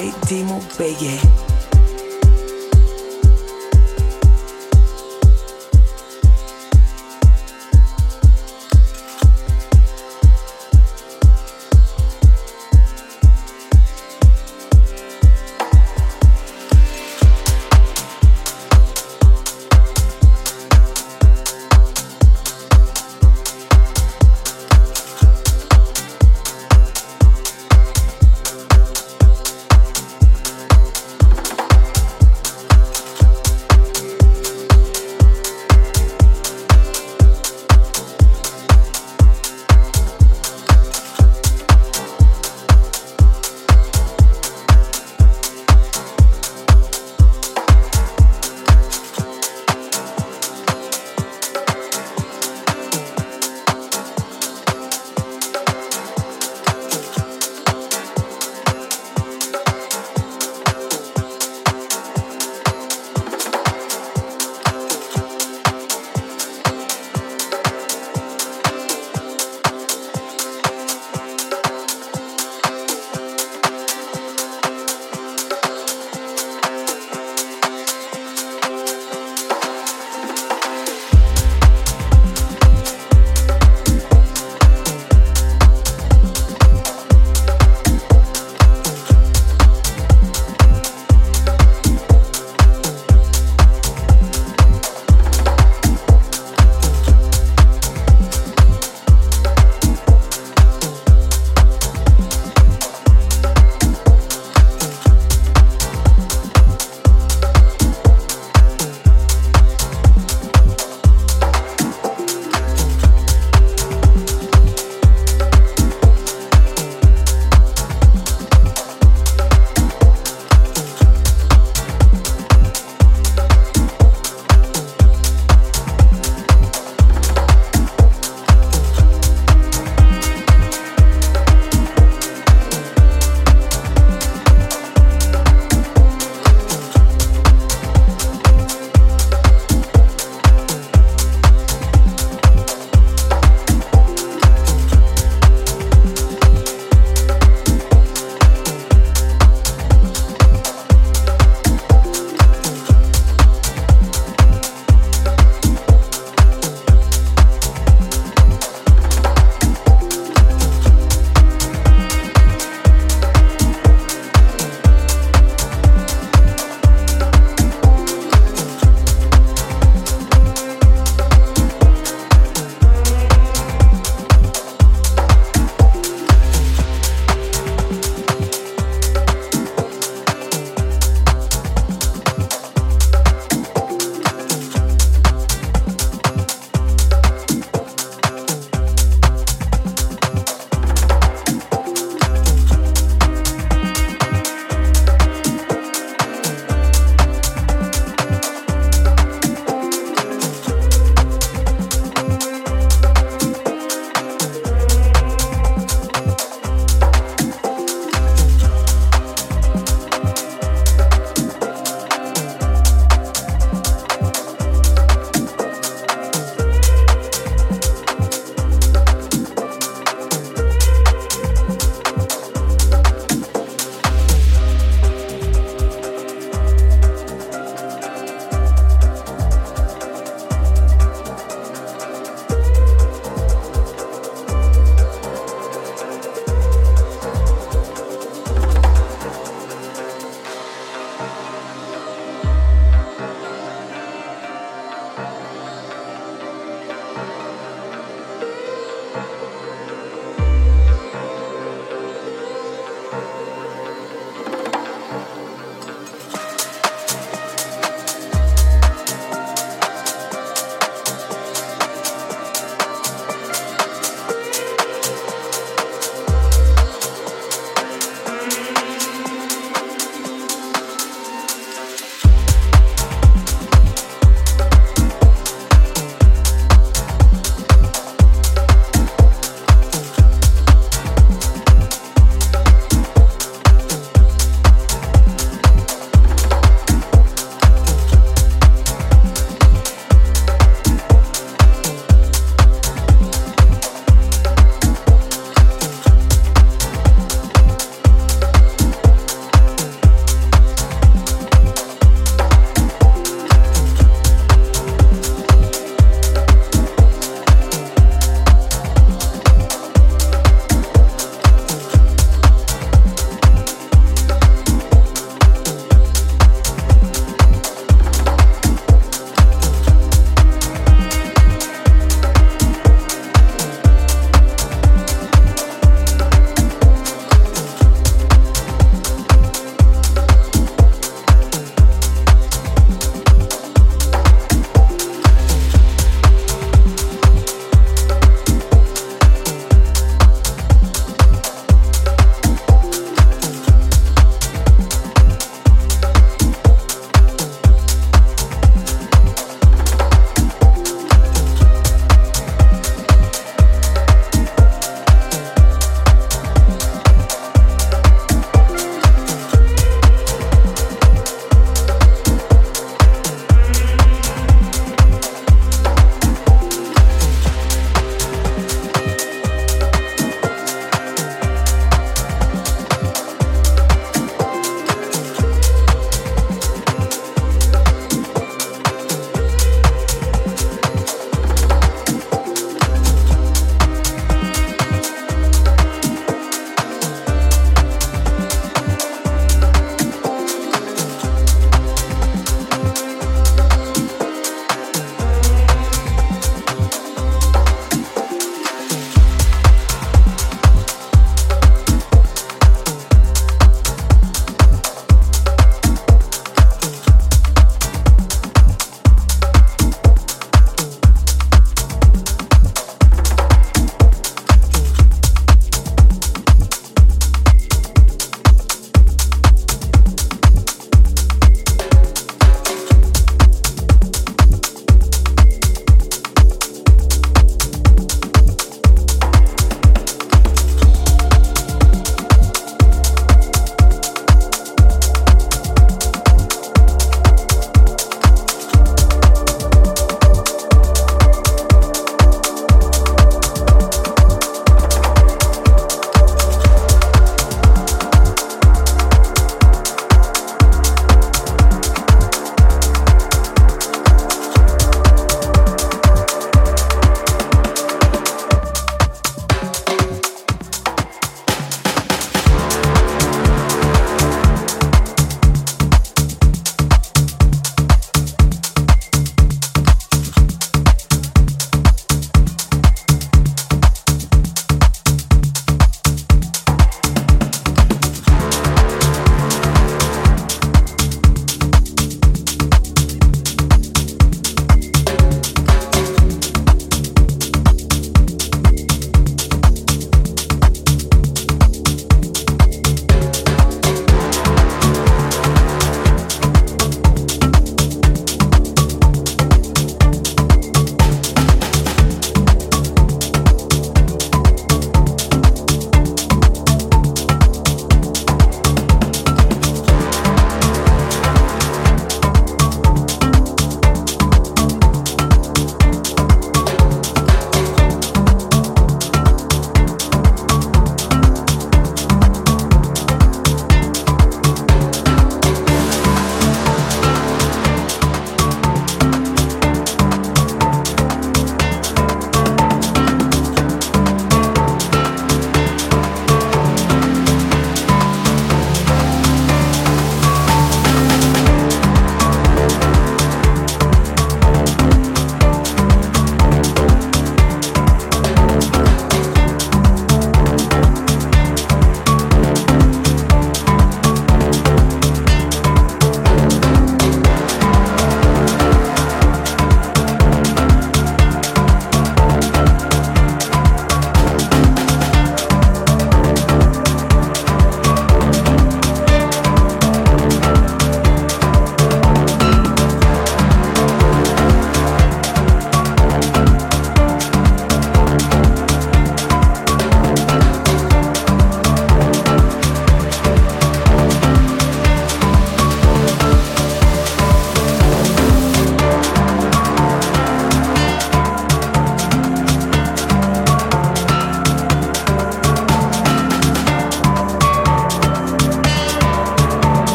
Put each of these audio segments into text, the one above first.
by Dimo Beye.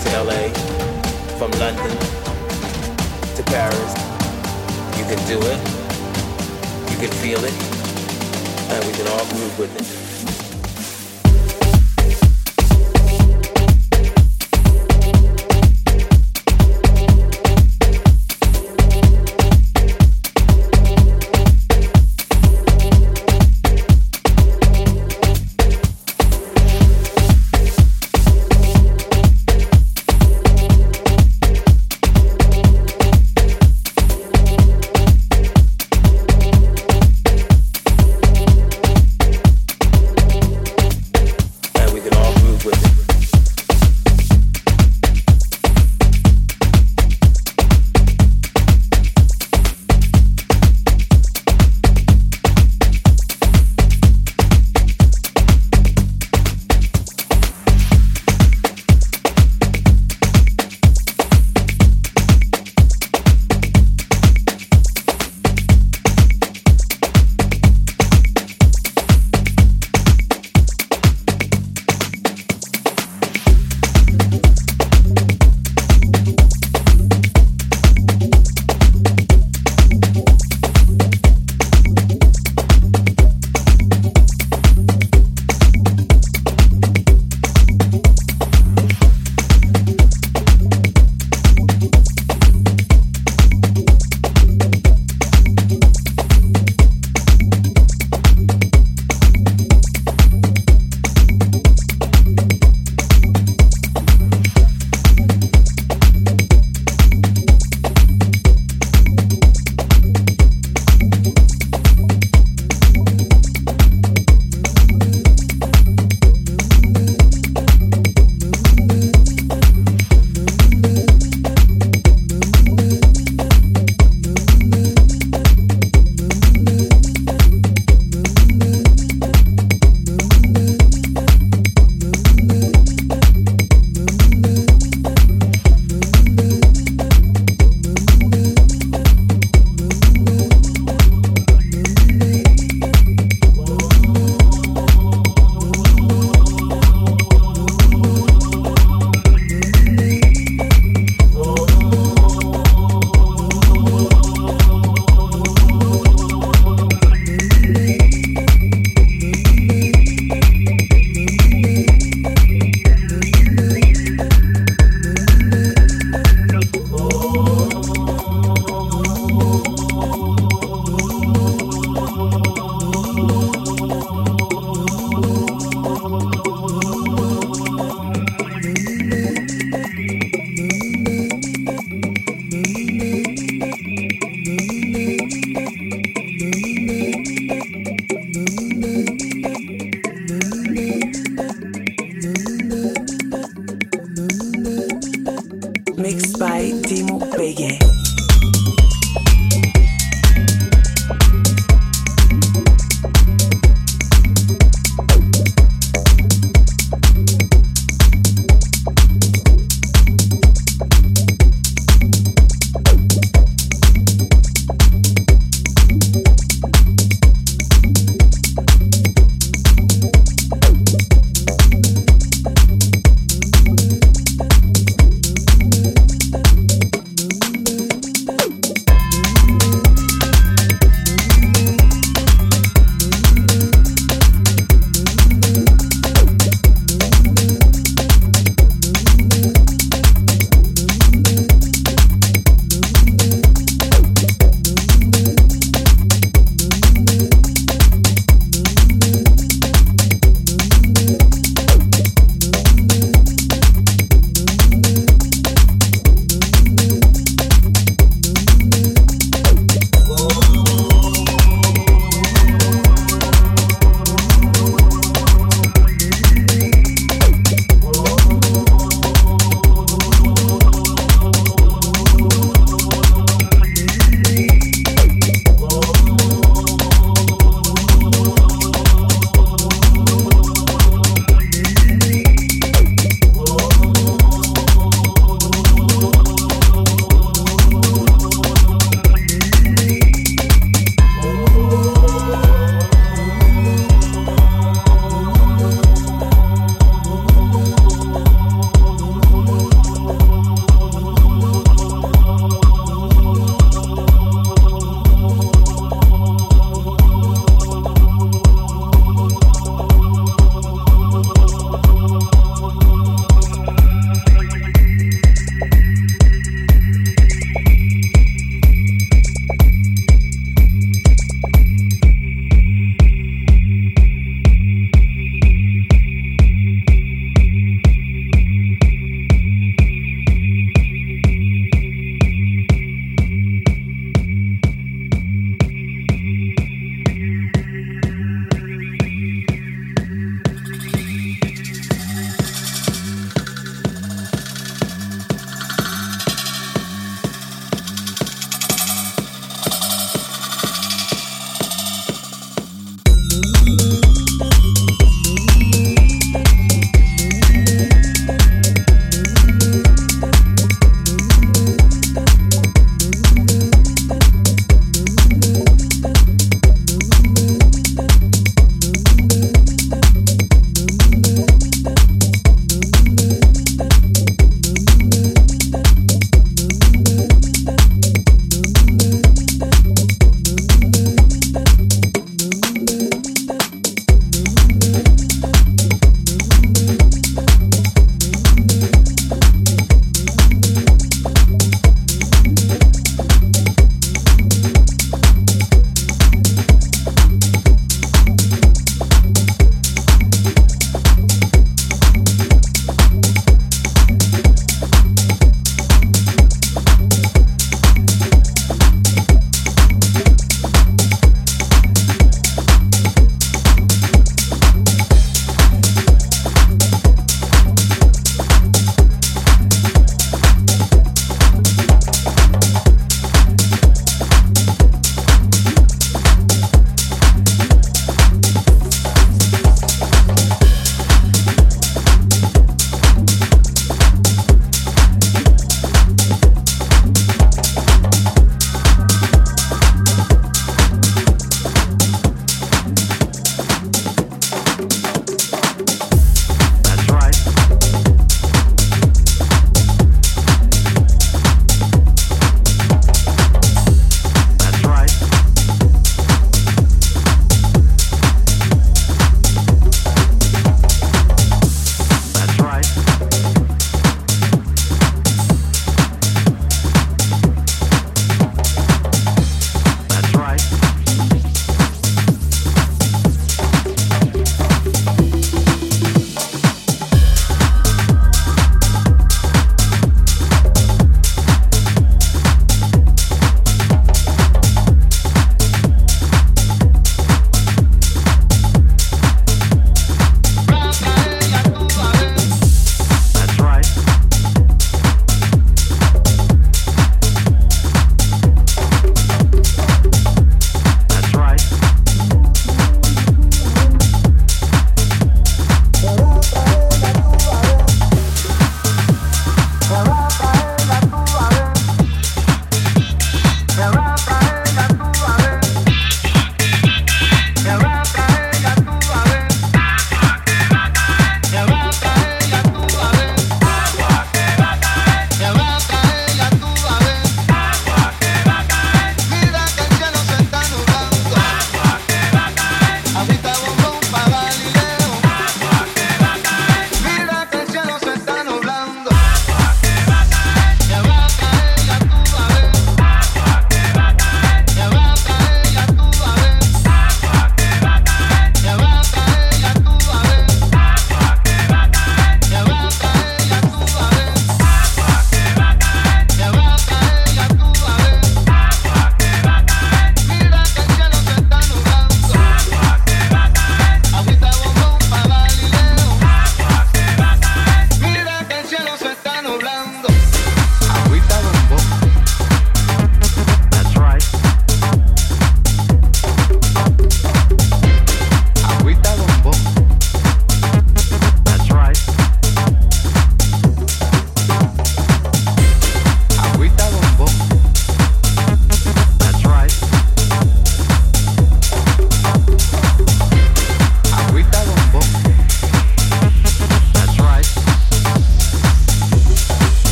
to LA, from London to Paris. You can do it, you can feel it, and we can all move with it.